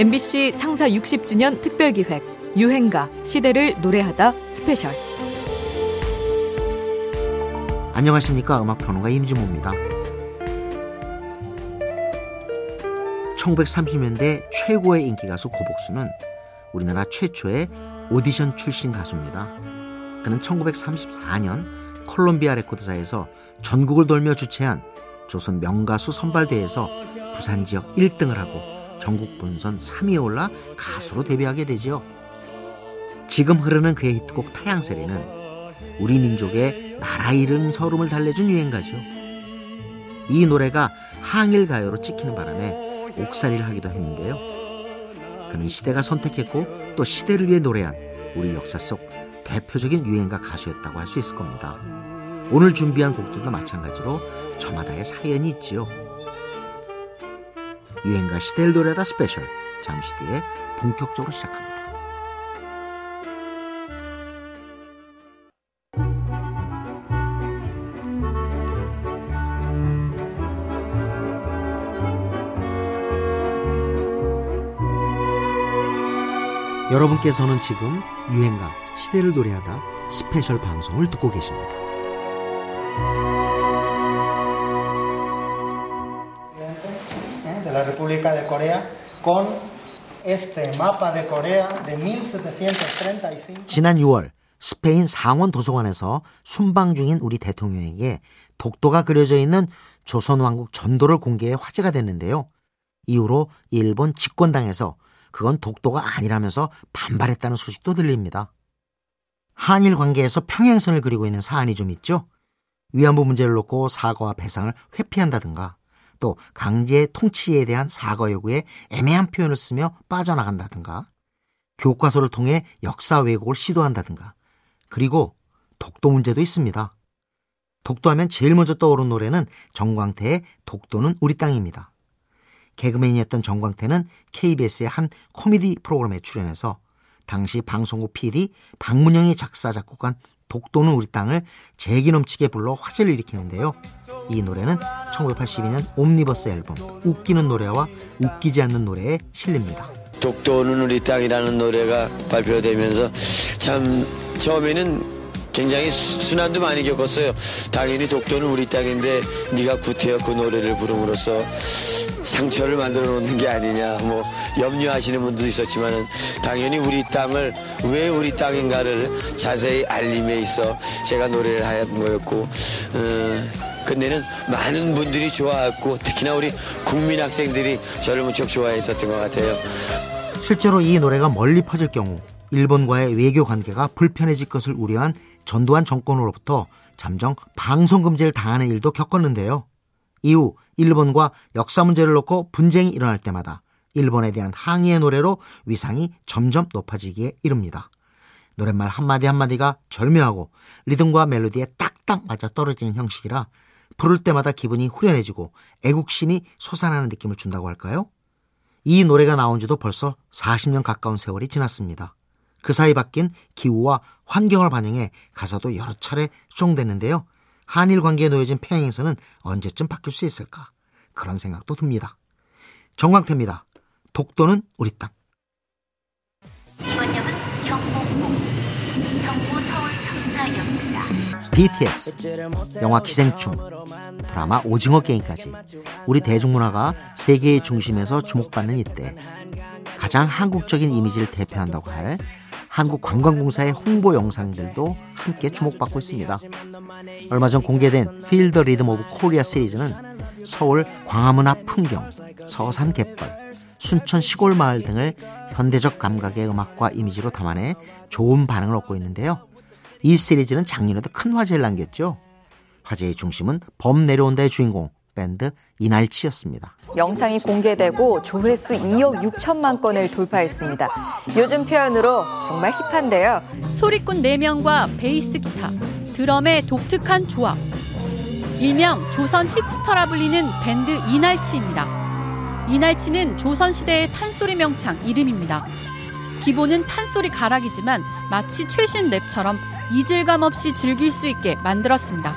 MBC 창사 60주년 특별기획 유행가 시대를 노래하다 스페셜. 안녕하십니까? 음악평론가 임진모입니다. 1930년대 최고의 인기 가수 고복수는 우리나라 최초의 오디션 출신 가수입니다. 그는 1934년 콜롬비아 레코드사에서 전국을 돌며 주최한 조선 명가수 선발대회에서 부산 지역 1등을 하고 전국 본선 3위에 올라 가수로 데뷔하게 되죠. 지금 흐르는 그의 히트곡 타양세리는 우리 민족의 나라 이름 서름을 달래준 유행가죠. 이 노래가 항일 가요로 찍히는 바람에 옥살이를 하기도 했는데요. 그는 시대가 선택했고 또 시대를 위해 노래한 우리 역사 속 대표적인 유행가 가수였다고 할 수 있을 겁니다. 오늘 준비한 곡들도 마찬가지로 저마다의 사연이 있지요. 유행가 노래다 스페셜 잠시 뒤에 본격적으로 시작합니다. 여러분께서는 지금 유행가 시대를 노래하다 스페셜 방송을 듣고 계십니다. De la República de Corea con este mapa de Corea de 1735. 지난 6월 스페인 상원 도서관에서 순방 중인 우리 대통령에게 독도가 그려져 있는 조선왕국 전도를 공개해 화제가 됐는데요. 이후로 일본 집권당에서 그건 독도가 아니라면서 반발했다는 소식도 들립니다. 한일 관계에서 평행선을 그리고 있는 사안이 좀 있죠. 위안부 문제를 놓고 사과와 배상을 회피한다든가 또 강제 통치에 대한 사과 요구에 애매한 표현을 쓰며 빠져나간다든가 교과서를 통해 역사 왜곡을 시도한다든가 그리고 독도 문제도 있습니다. 독도하면 제일 먼저 떠오른 노래는 정광태의 독도는 우리 땅입니다. 개그맨이었던 정광태는 KBS의 한 코미디 프로그램에 출연해서 당시 방송국 PD 박문영이 작사 작곡한 독도는 우리 땅을 재기 넘치게 불러 화제를 일으키는데요. 이 노래는 1982년 옴니버스 앨범 웃기는 노래와 웃기지 않는 노래에 실립니다. 독도는 우리 땅이라는 노래가 발표되면서 참 처음에는 굉장히 순환도 많이 겪었어요. 당연히 독도는 우리 땅인데 네가 구태여 그 노래를 부름으로써 상처를 만들어 놓는 게 아니냐 뭐 염려하시는 분도 있었지만 당연히 우리 땅을 왜 우리 땅인가를 자세히 알림에 있어 제가 노래를 하였던 거였고 어, 근데는 많은 분들이 좋아했고 특히나 우리 국민 학생들이 저를 무척 좋아했었던 것 같아요. 실제로 이 노래가 멀리 퍼질 경우 일본과의 외교 관계가 불편해질 것을 우려한 전두환 정권으로부터 잠정 방송 금지를 당하는 일도 겪었는데요. 이후 일본과 역사 문제를 놓고 분쟁이 일어날 때마다 일본에 대한 항의의 노래로 위상이 점점 높아지기에 이릅니다. 노랫말 한마디 한마디가 절묘하고 리듬과 멜로디에 딱딱 맞아 떨어지는 형식이라 부를 때마다 기분이 후련해지고 애국심이 솟아나는 느낌을 준다고 할까요? 이 노래가 나온 지도 벌써 40년 가까운 세월이 지났습니다. 그 사이 바뀐 기후와 환경을 반영해 가사도 여러 차례 수정됐는데요. 한일 관계에 놓여진 평행선은 언제쯤 바뀔 수 있을까? 그런 생각도 듭니다. 정광태입니다. 독도는 우리 땅. 이번 역은 경복궁 정부 서울 청사역입니다. BTS, 영화 기생충, 드라마 오징어 게임까지 우리 대중문화가 세계의 중심에서 주목받는 이때 가장 한국적인 이미지를 대표한다고 할 한국관광공사의 홍보 영상들도 함께 주목받고 있습니다. 얼마 전 공개된 Feel the Rhythm of Korea 시리즈는 서울 광화문 앞 풍경, 서산 갯벌, 순천 시골 마을 등을 현대적 감각의 음악과 이미지로 담아내 좋은 반응을 얻고 있는데요. 이 시리즈는 작년에도 큰 화제를 남겼죠. 화제의 중심은 범 내려온다의 주인공 밴드 이날치였습니다. 영상이 공개되고 조회수 2억 6천만 건을 돌파했습니다. 요즘 표현으로 정말 힙한데요. 소리꾼 4명과 베이스 기타, 드럼의 독특한 조합. 일명 조선 힙스터라 불리는 밴드 이날치입니다. 이날치는 조선시대의 판소리 명창 이름입니다. 기본은 판소리 가락이지만 마치 최신 랩처럼 이질감 없이 즐길 수 있게 만들었습니다.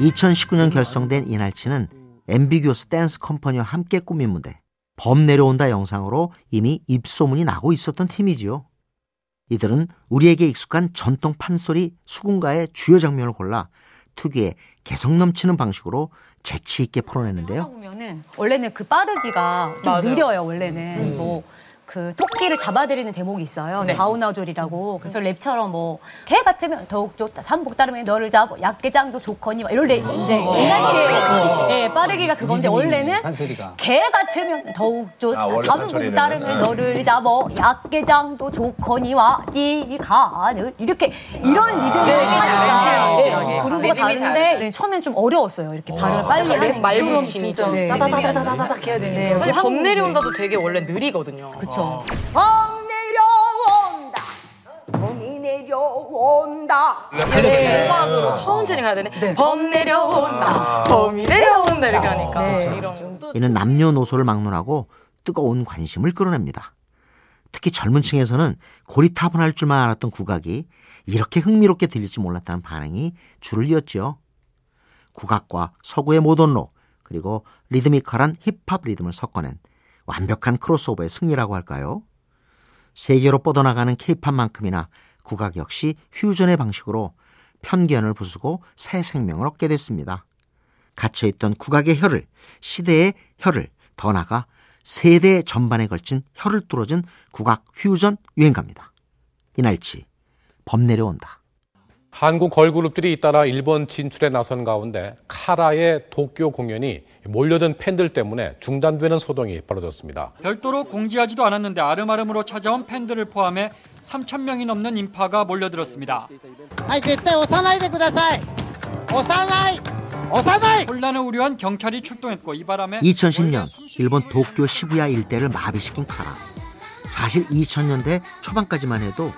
2019년 결성된 이날치는 Ambiguous Dance Company와 함께 꾸민 무대 범 내려온다 영상으로 이미 입소문이 나고 있었던 팀이지요. 이들은 우리에게 익숙한 전통 판소리 수궁가의 주요 장면을 골라 특유의 개성 넘치는 방식으로 재치 있게 풀어내는데요. 보면은 원래는 그 빠르기가 좀 맞아요. 느려요. 원래는 뭐. 그 토끼를 잡아들이는 대목이 있어요. 좌우나졸이라고. 그래서 랩처럼 뭐, 개 같으면 더욱 좋다. 삼복 따르면 너를 잡아. 약개장도 좋거니. 막 이럴 때 이제 이날치의 예, 빠르기가 그건데 원래는. 개 같으면 더욱 좋다. 아, 원래 삼복. 따르면 네. 너를 잡아. 약개장도 좋거니와 네 가는 이렇게 이런 리듬을 하니까 예, 그루브가 다른데 네, 처음엔 좀 어려웠어요. 이렇게 발음을 빨리 하는 게. 진짜 네. 따다다다다닥 해야. 네, 사실 범 내려온다도 되게 원래 느리거든요. 그쵸. 범 내려온다. 범이 내려온다. 이렇게 음악으로 천천히 가야 되네. 범 내려온다. 범이 내려온다 이렇게 하니까 네. 이런. 이는 남녀노소를 막론하고 뜨거운 관심을 끌어냅니다. 특히 젊은 층에서는 고리타분할 줄만 알았던 국악이 이렇게 흥미롭게 들릴지 몰랐다는 반응이 줄을 이었죠. 국악과 서구의 모던로 그리고 리드미컬한 힙합 리듬을 섞어낸 완벽한 크로스오버의 승리라고 할까요? 세계로 뻗어나가는 케이팝만큼이나 국악 역시 퓨전의 방식으로 편견을 부수고 새 생명을 얻게 됐습니다. 갇혀있던 국악의 혈을, 시대의 혈을, 더 나아가 세대 전반에 걸친 혈을 뚫어준 국악 퓨전 유행가입니다. 이날치, 범 내려온다. 한국 걸그룹들이 잇따라 일본 진출에 나선 가운데 카라의 도쿄 공연이 몰려든 팬들 때문에 중단되는 소동이 벌어졌습니다. 별도로 공지하지도 않았는데 아름아름으로 찾아온 팬들을 포함해 3천 명이 넘는 인파가 몰려들었습니다. はい、絶対押さないでください。押さない押さない 혼란을 우려한 경찰이 출동했고 이 바람에 2010년 일본 도쿄 시부야 일대를 마비시킨 카라. 사실 2000년대 초반까지만 해도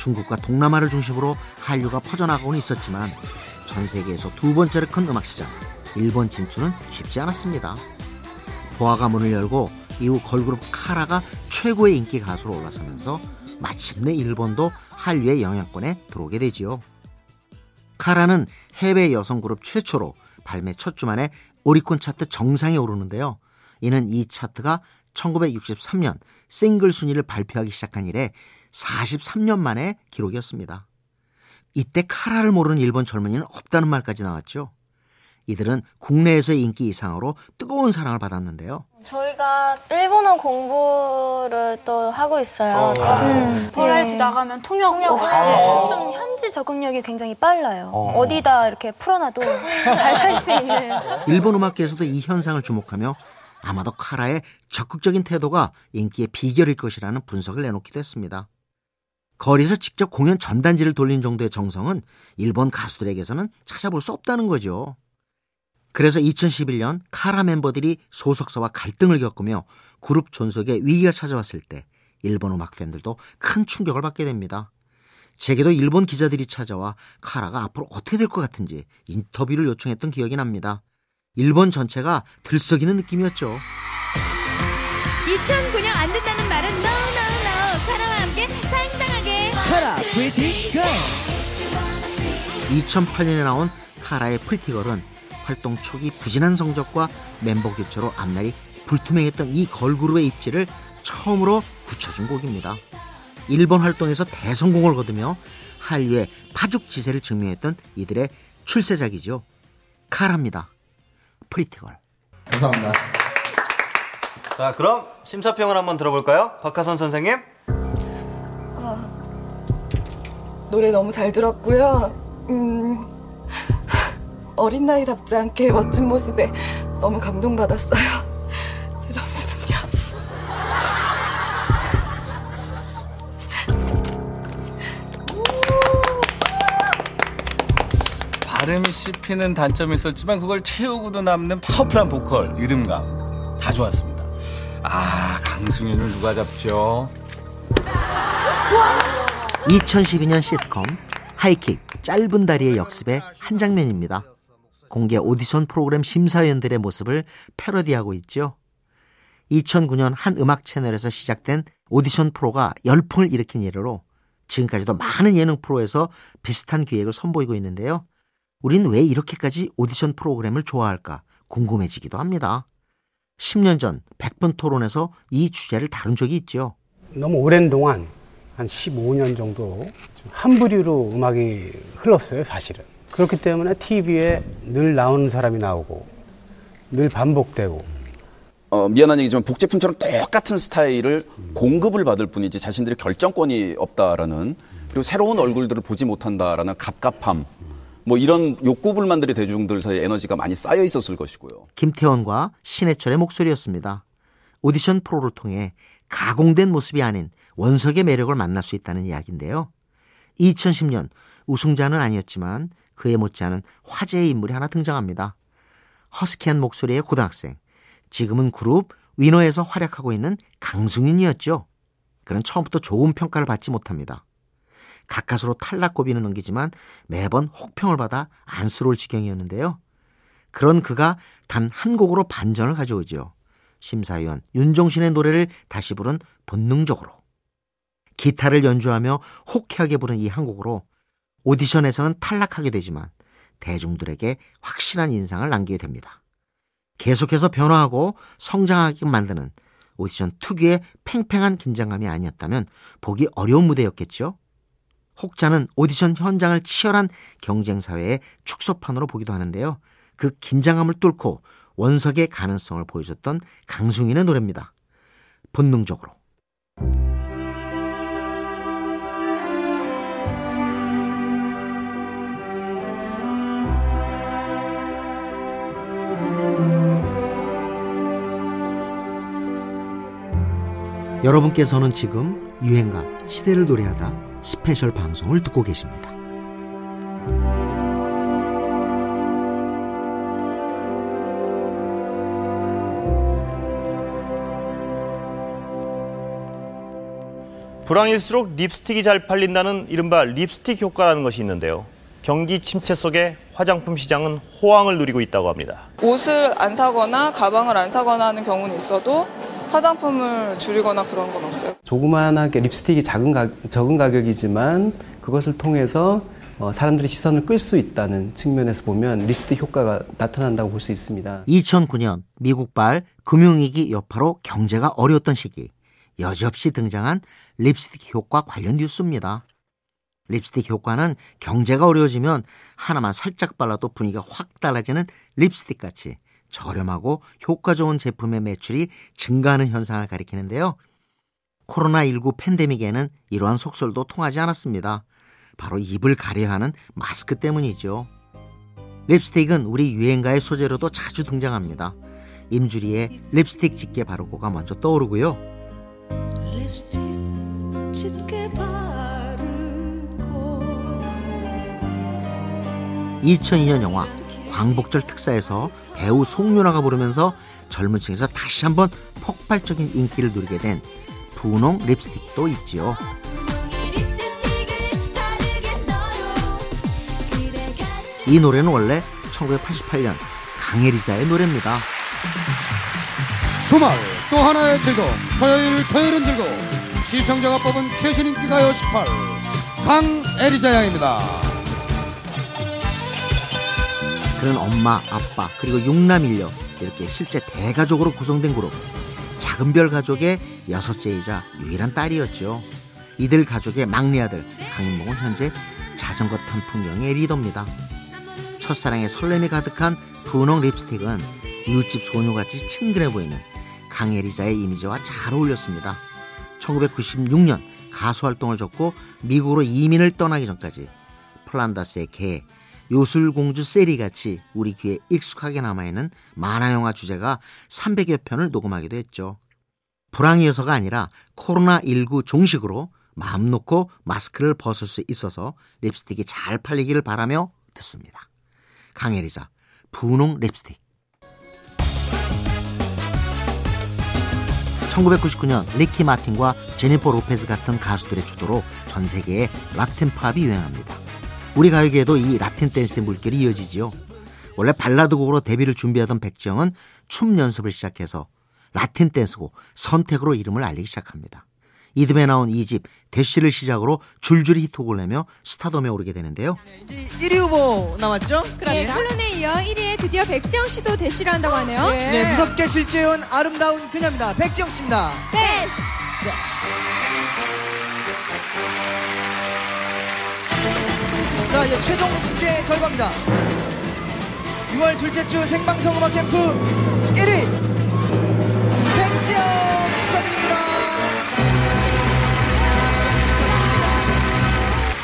중국과 동남아를 중심으로 한류가 퍼져나가고는 있었지만 전 세계에서 두 번째로 큰 음악 시장 일본 진출은 쉽지 않았습니다. 보아가 문을 열고 이후 걸그룹 카라가 최고의 인기 가수로 올라서면서 마침내 일본도 한류의 영향권에 들어오게 되지요. 카라는 해외 여성 그룹 최초로 발매 첫 주만에 오리콘 차트 정상에 오르는데요. 이는 이 차트가 1963년 싱글 순위를 발표하기 시작한 이래 43년 만의 기록이었습니다. 이때 카라를 모르는 일본 젊은이는 없다는 말까지 나왔죠. 이들은 국내에서의 인기 이상으로 뜨거운 사랑을 받았는데요. 저희가 일본어 공부를 또 하고 있어요. 음, 버라이티 나가면 통역, 없이 좀 현지 적응력이 굉장히 빨라요. 어. 디다 이렇게 풀어놔도 잘 살 수 있는. 일본 음악계에서도 이 현상을 주목하며 아마도 카라의 적극적인 태도가 인기의 비결일 것이라는 분석을 내놓기도 했습니다. 거리에서 직접 공연 전단지를 돌린 정도의 정성은 일본 가수들에게서는 찾아볼 수 없다는 거죠. 그래서 2011년 카라 멤버들이 소속사와 갈등을 겪으며 그룹 존속에 위기가 찾아왔을 때 일본 음악 팬들도 큰 충격을 받게 됩니다. 제게도 일본 기자들이 찾아와 카라가 앞으로 어떻게 될 것 같은지 인터뷰를 요청했던 기억이 납니다. 일본 전체가 들썩이는 느낌이었죠. 2009년 안 된다는 말은 no no no 카라와 함께 당당하게 카라 Pretty Girl 2008년에 나온 카라의 Pretty Girl은 활동 초기 부진한 성적과 멤버 교체로 앞날이 불투명했던 이 걸그룹의 입지를 처음으로 굳혀준 곡입니다. 일본 활동에서 대성공을 거두며 한류의 파죽지세를 증명했던 이들의 출세작이죠. 카라입니다. Pretty Girl. 감사합니다. 자, 그럼 심사평을 한번 들어볼까요? 박하선 선생님. 노래 너무 잘 들었고요. 음, 어린 나이답지 않게 멋진 모습에 너무 감동받았어요. 발음이 씹히는 단점이 있었지만 그걸 채우고도 남는 파워풀한 보컬, 리듬감 다 좋았습니다. 아, 강승윤을 누가 잡죠? 2012년 시트콤 하이킥 짧은 다리의 역습의 한 장면입니다. 공개 오디션 프로그램 심사위원들의 모습을 패러디하고 있죠. 2009년 한 음악 채널에서 시작된 오디션 프로가 열풍을 일으킨 예로 지금까지도 많은 예능 프로에서 비슷한 기획을 선보이고 있는데요. 우린 왜 이렇게까지 오디션 프로그램을 좋아할까 궁금해지기도 합니다. 10년 전 100분 토론에서 이 주제를 다룬 적이 있죠. 너무 오랜 동안 한 15년 정도 한 부류로 음악이 흘렀어요, 사실은. 그렇기 때문에 TV에 늘 나오는 사람이 나오고 늘 반복되고 어, 미안한 얘기지만 복제품처럼 똑같은 스타일을 공급을 받을 뿐이지 자신들의 결정권이 없다라는 그리고 새로운 얼굴들을 보지 못한다라는 갑갑함 뭐 이런 욕구불만들이 대중들 사이에 에너지가 많이 쌓여 있었을 것이고요. 김태원과 신해철의 목소리였습니다. 오디션 프로를 통해 가공된 모습이 아닌 원석의 매력을 만날 수 있다는 이야기인데요. 2010년 우승자는 아니었지만 그에 못지않은 화제의 인물이 하나 등장합니다. 허스키한 목소리의 고등학생, 지금은 그룹 위너에서 활약하고 있는 강승윤이었죠. 그는 처음부터 좋은 평가를 받지 못합니다. 가까스로 탈락 고비는 넘기지만 매번 혹평을 받아 안쓰러울 지경이었는데요. 그런 그가 단 한 곡으로 반전을 가져오죠. 심사위원 윤종신의 노래를 다시 부른 본능적으로. 기타를 연주하며 호쾌하게 부른 이 한 곡으로 오디션에서는 탈락하게 되지만 대중들에게 확실한 인상을 남기게 됩니다. 계속해서 변화하고 성장하게 만드는 오디션 특유의 팽팽한 긴장감이 아니었다면 보기 어려운 무대였겠죠. 혹자는 오디션 현장을 치열한 경쟁 사회의 축소판으로 보기도 하는데요. 그 긴장감을 뚫고 원석의 가능성을 보여줬던 강승윤의 노래입니다. 본능적으로. 여러분께서는 지금 유행가 시대를 노래하다 스페셜 방송을 듣고 계십니다. 불황일수록 립스틱이 잘 팔린다는 이른바 립스틱 효과라는 것이 있는데요. 경기 침체 속에 화장품 시장은 호황을 누리고 있다고 합니다. 옷을 안 사거나 가방을 안 사거나 하는 경우는 있어도 화장품을 줄이거나 그런 건 없어요. 조그만하게 립스틱이 작은 가, 적은 가격이지만 그것을 통해서 어, 사람들의 시선을 끌 수 있다는 측면에서 보면 립스틱 효과가 나타난다고 볼 수 있습니다. 2009년 미국발 금융위기 여파로 경제가 어려웠던 시기 여지없이 등장한 립스틱 효과 관련 뉴스입니다. 립스틱 효과는 경제가 어려워지면 하나만 살짝 발라도 분위기가 확 달라지는 립스틱 같이 저렴하고 효과 좋은 제품의 매출이 증가하는 현상을 가리키는데요. 코로나19 팬데믹에는 이러한 속설도 통하지 않았습니다. 바로 입을 가려 하는 마스크 때문이죠. 립스틱은 우리 유행가의 소재로도 자주 등장합니다. 임주리의 립스틱 짙게 바르고가 먼저 떠오르고요. 립스틱 짙게 바르고 2002년 영화 광복절 특사에서 배우 송윤아가 부르면서 젊은 층에서 다시 한번 폭발적인 인기를 누리게 된 분홍 립스틱도 있지요. 이 노래는 원래 1988년 강혜리자의 노래입니다. 주말 또 하나의 즐거움 토요일 토요일은 즐거움 시청자가 뽑은 최신 인기 가요 18 강혜리자 양입니다. 그는 엄마, 아빠, 그리고 육남 일녀 이렇게 실제 대가족으로 구성된 그룹. 작은 별 가족의 여섯째이자 유일한 딸이었죠. 이들 가족의 막내 아들 강인목은 현재 자전거 탄 풍경의 리더입니다. 첫사랑의 설렘이 가득한 분홍 립스틱은 이웃집 소녀같이 친근해 보이는 강혜리자의 이미지와 잘 어울렸습니다. 1996년 가수 활동을 접고 미국으로 이민을 떠나기 전까지 플란다스의 개, 요술공주 세리같이 우리 귀에 익숙하게 남아있는 만화영화 주제가 300여 편을 녹음하기도 했죠. 불황이어서가 아니라 코로나19 종식으로 마음 놓고 마스크를 벗을 수 있어서 립스틱이 잘 팔리기를 바라며 듣습니다. 강애리자, 분홍 립스틱. 1999년 리키 마틴과 제니퍼 로페즈 같은 가수들의 주도로 전 세계에 라틴 팝이 유행합니다. 우리 가요계에도 이 라틴 댄스의 물결이 이어지지요. 원래 발라드 곡으로 데뷔를 준비하던 백지영은 춤 연습을 시작해서 라틴 댄스곡 선택으로 이름을 알리기 시작합니다. 이듬해 나온 2집 대시를 시작으로 줄줄이 히트곡을 내며 스타덤에 오르게 되는데요. 1위 후보 남았죠? 네, 콜론에 이어 1위에 드디어 백지영 씨도 대시를 한다고 하네요. 네, 무섭게 실제해온 아름다운 그녀입니다. 백지영 씨입니다. 네. 자, 이제 최종 집계 결과입니다. 6월 둘째 주 생방송 음악 캠프 1위 백지영 축하드립니다.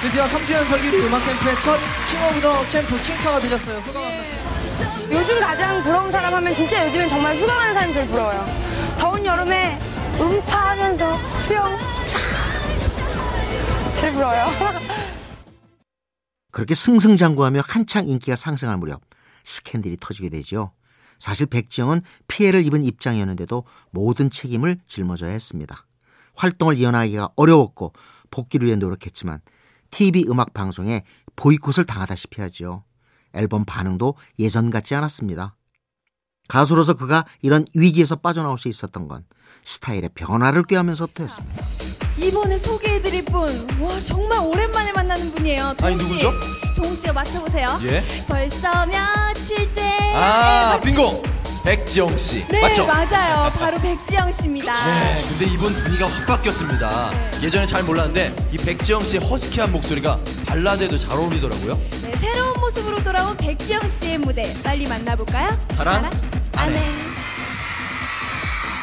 드디어 3주 연속 1위 음악 캠프의 첫 King of the Camp 킹카가 되셨어요. 소감 한 말씀. 요즘 가장 부러운 사람 하면 진짜 요즘엔 정말 휴가가는 사람이 제일 부러워요. 더운 여름에 음파하면서 수영 제일 부러워요. 그렇게 승승장구하며 한창 인기가 상승할 무렵 스캔들이 터지게 되죠. 사실 백지영은 피해를 입은 입장이었는데도 모든 책임을 짊어져야 했습니다. 활동을 이어나가기가 어려웠고 복귀를 위해 노력했지만 TV 음악 방송에 보이콧을 당하다시피 하지요. 앨범 반응도 예전 같지 않았습니다. 가수로서 그가 이런 위기에서 빠져나올 수 있었던 건 스타일의 변화를 꾀하면서부터였습니다. 이번에 소개해드릴 분, 와 정말 오랜만에 만나는 분이에요. 아니, 동씨. 누구죠? 동씨요 맞춰보세요. 예. 벌써 며칠째. 아, 빙고! 백지영 씨. 네 맞죠? 맞아요. 바로 백지영 씨입니다. 네, 근데 이분 분위기가 확 바뀌었습니다. 예전에 잘 몰랐는데 이 백지영 씨의 허스키한 목소리가 발라드에도 잘 어울리더라고요. 네, 새로운 모습으로 돌아온 백지영 씨의 무대 빨리 만나볼까요? 사랑, 안해.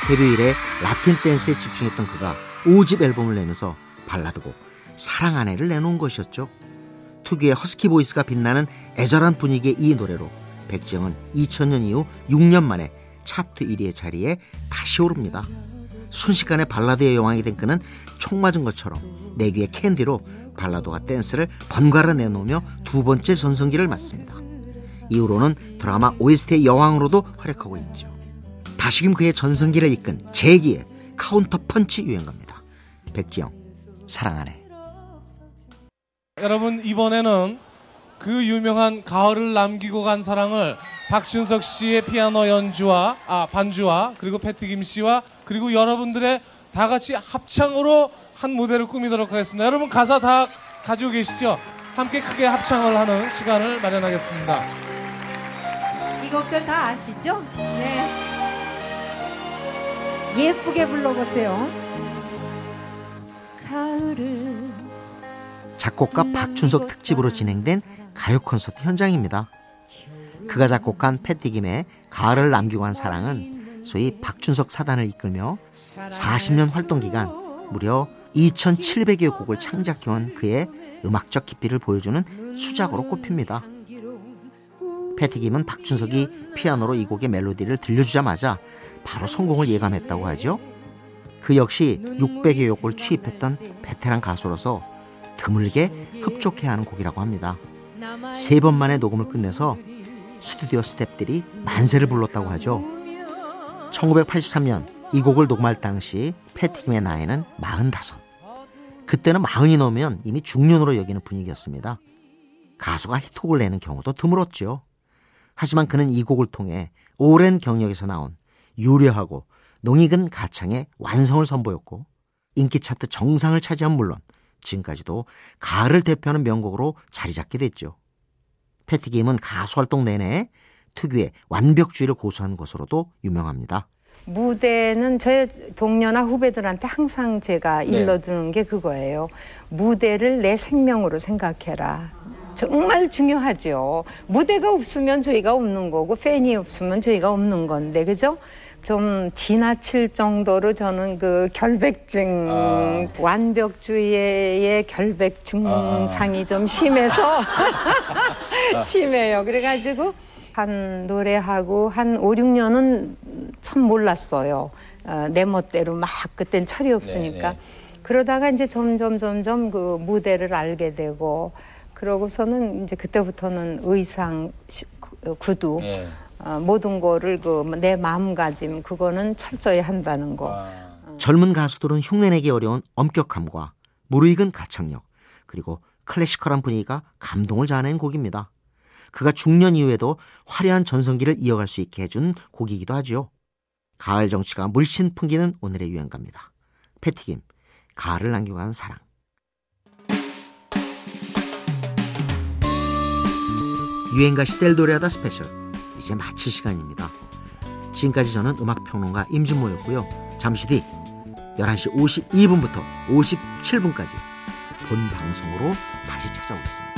데뷔 이래 라틴 댄스에 집중했던 그가 5집 앨범을 내면서 발라드곡 사랑 안해를 내놓은 것이었죠. 특유의 husky voice가 빛나는 애절한 분위기의 이 노래로 백지영은 2000년 이후 6년 만에 차트 1위의 자리에 다시 오릅니다. 순식간에 발라드의 여왕이 된 그는 총 맞은 것처럼 내 귀에 캔디로 발라드와 댄스를 번갈아 내놓으며 두 번째 전성기를 맞습니다. 이후로는 드라마 OST의 여왕으로도 활약하고 있죠. 다시금 그의 전성기를 이끈 재기의 카운터 펀치 유행가입니다. 백지영 사랑 안해. 여러분 이번에는 그 유명한 가을을 남기고 간 사랑을 박준석 씨의 피아노 연주와 아 반주와 그리고 패티김 씨와 그리고 여러분들의 다 같이 합창으로 한 무대를 꾸미도록 하겠습니다. 여러분 가사 다 가지고 계시죠? 함께 크게 합창을 하는 시간을 마련하겠습니다. 이 곡들 다 아시죠? 네. 예쁘게 불러보세요. 작곡가 박준석 특집으로 진행된 가요 콘서트 현장입니다. 그가 작곡한 패티김의 가을을 남기고 한 사랑은 소위 박준석 사단을 이끌며 40년 활동 기간 무려 2,700여 곡을 창작해온 그의 음악적 깊이를 보여주는 수작으로 꼽힙니다. 패티김은 박준석이 피아노로 이 곡의 멜로디를 들려주자마자 바로 성공을 예감했다고 하죠. 그 역시 600여 곡을 취입했던 베테랑 가수로서 드물게 흡족해 하는 곡이라고 합니다. 세 번 만에 녹음을 끝내서 스튜디오 스탭들이 만세를 불렀다고 하죠. 1983년 이 곡을 녹음할 당시 패티김의 나이는 45. 그때는 마흔이 넘으면 이미 중년으로 여기는 분위기였습니다. 가수가 히트곡을 내는 경우도 드물었죠. 하지만 그는 이 곡을 통해 오랜 경력에서 나온 유려하고 농익은 가창의 완성을 선보였고 인기 차트 정상을 차지한 물론 지금까지도 가을을 대표하는 명곡으로 자리 잡게 됐죠. 패티김은 가수 활동 내내 특유의 완벽주의를 고수한 것으로도 유명합니다. 무대는 제 동료나 후배들한테 항상 제가 네. 일러주는 게 그거예요. 무대를 내 생명으로 생각해라. 정말 중요하죠. 무대가 없으면 저희가 없는 거고 팬이 없으면 저희가 없는 건데 그죠? 좀 지나칠 정도로 저는 그 결백증 완벽주의의 결백 증상이 좀 심해서 심해요. 그래가지고 한 노래하고 한 5, 6년은 참 몰랐어요. 어, 내 멋대로 막 그땐 철이 없으니까. 네, 그러다가 이제 점점 점점 그 무대를 알게 되고 그러고서는 이제 그때부터는 의상, 구- 구두 예. 어, 모든 거를 그 내 마음가짐 그거는 철저히 한다는 거. 젊은 가수들은 흉내내기 어려운 엄격함과 무르익은 가창력 그리고 classical한 분위기가 감동을 자아낸 곡입니다. 그가 중년 이후에도 화려한 전성기를 이어갈 수 있게 해준 곡이기도 하죠. 가을 정취가 물씬 풍기는 오늘의 유행가입니다. 패티김 가을을 남기고 간 사랑. 유행가 시대를 노래하다 스페셜 이제 마칠 시간입니다. 지금까지 저는 음악평론가 임진모였고요. 잠시 뒤 11시 52분부터 57분까지 본 방송으로 다시 찾아오겠습니다.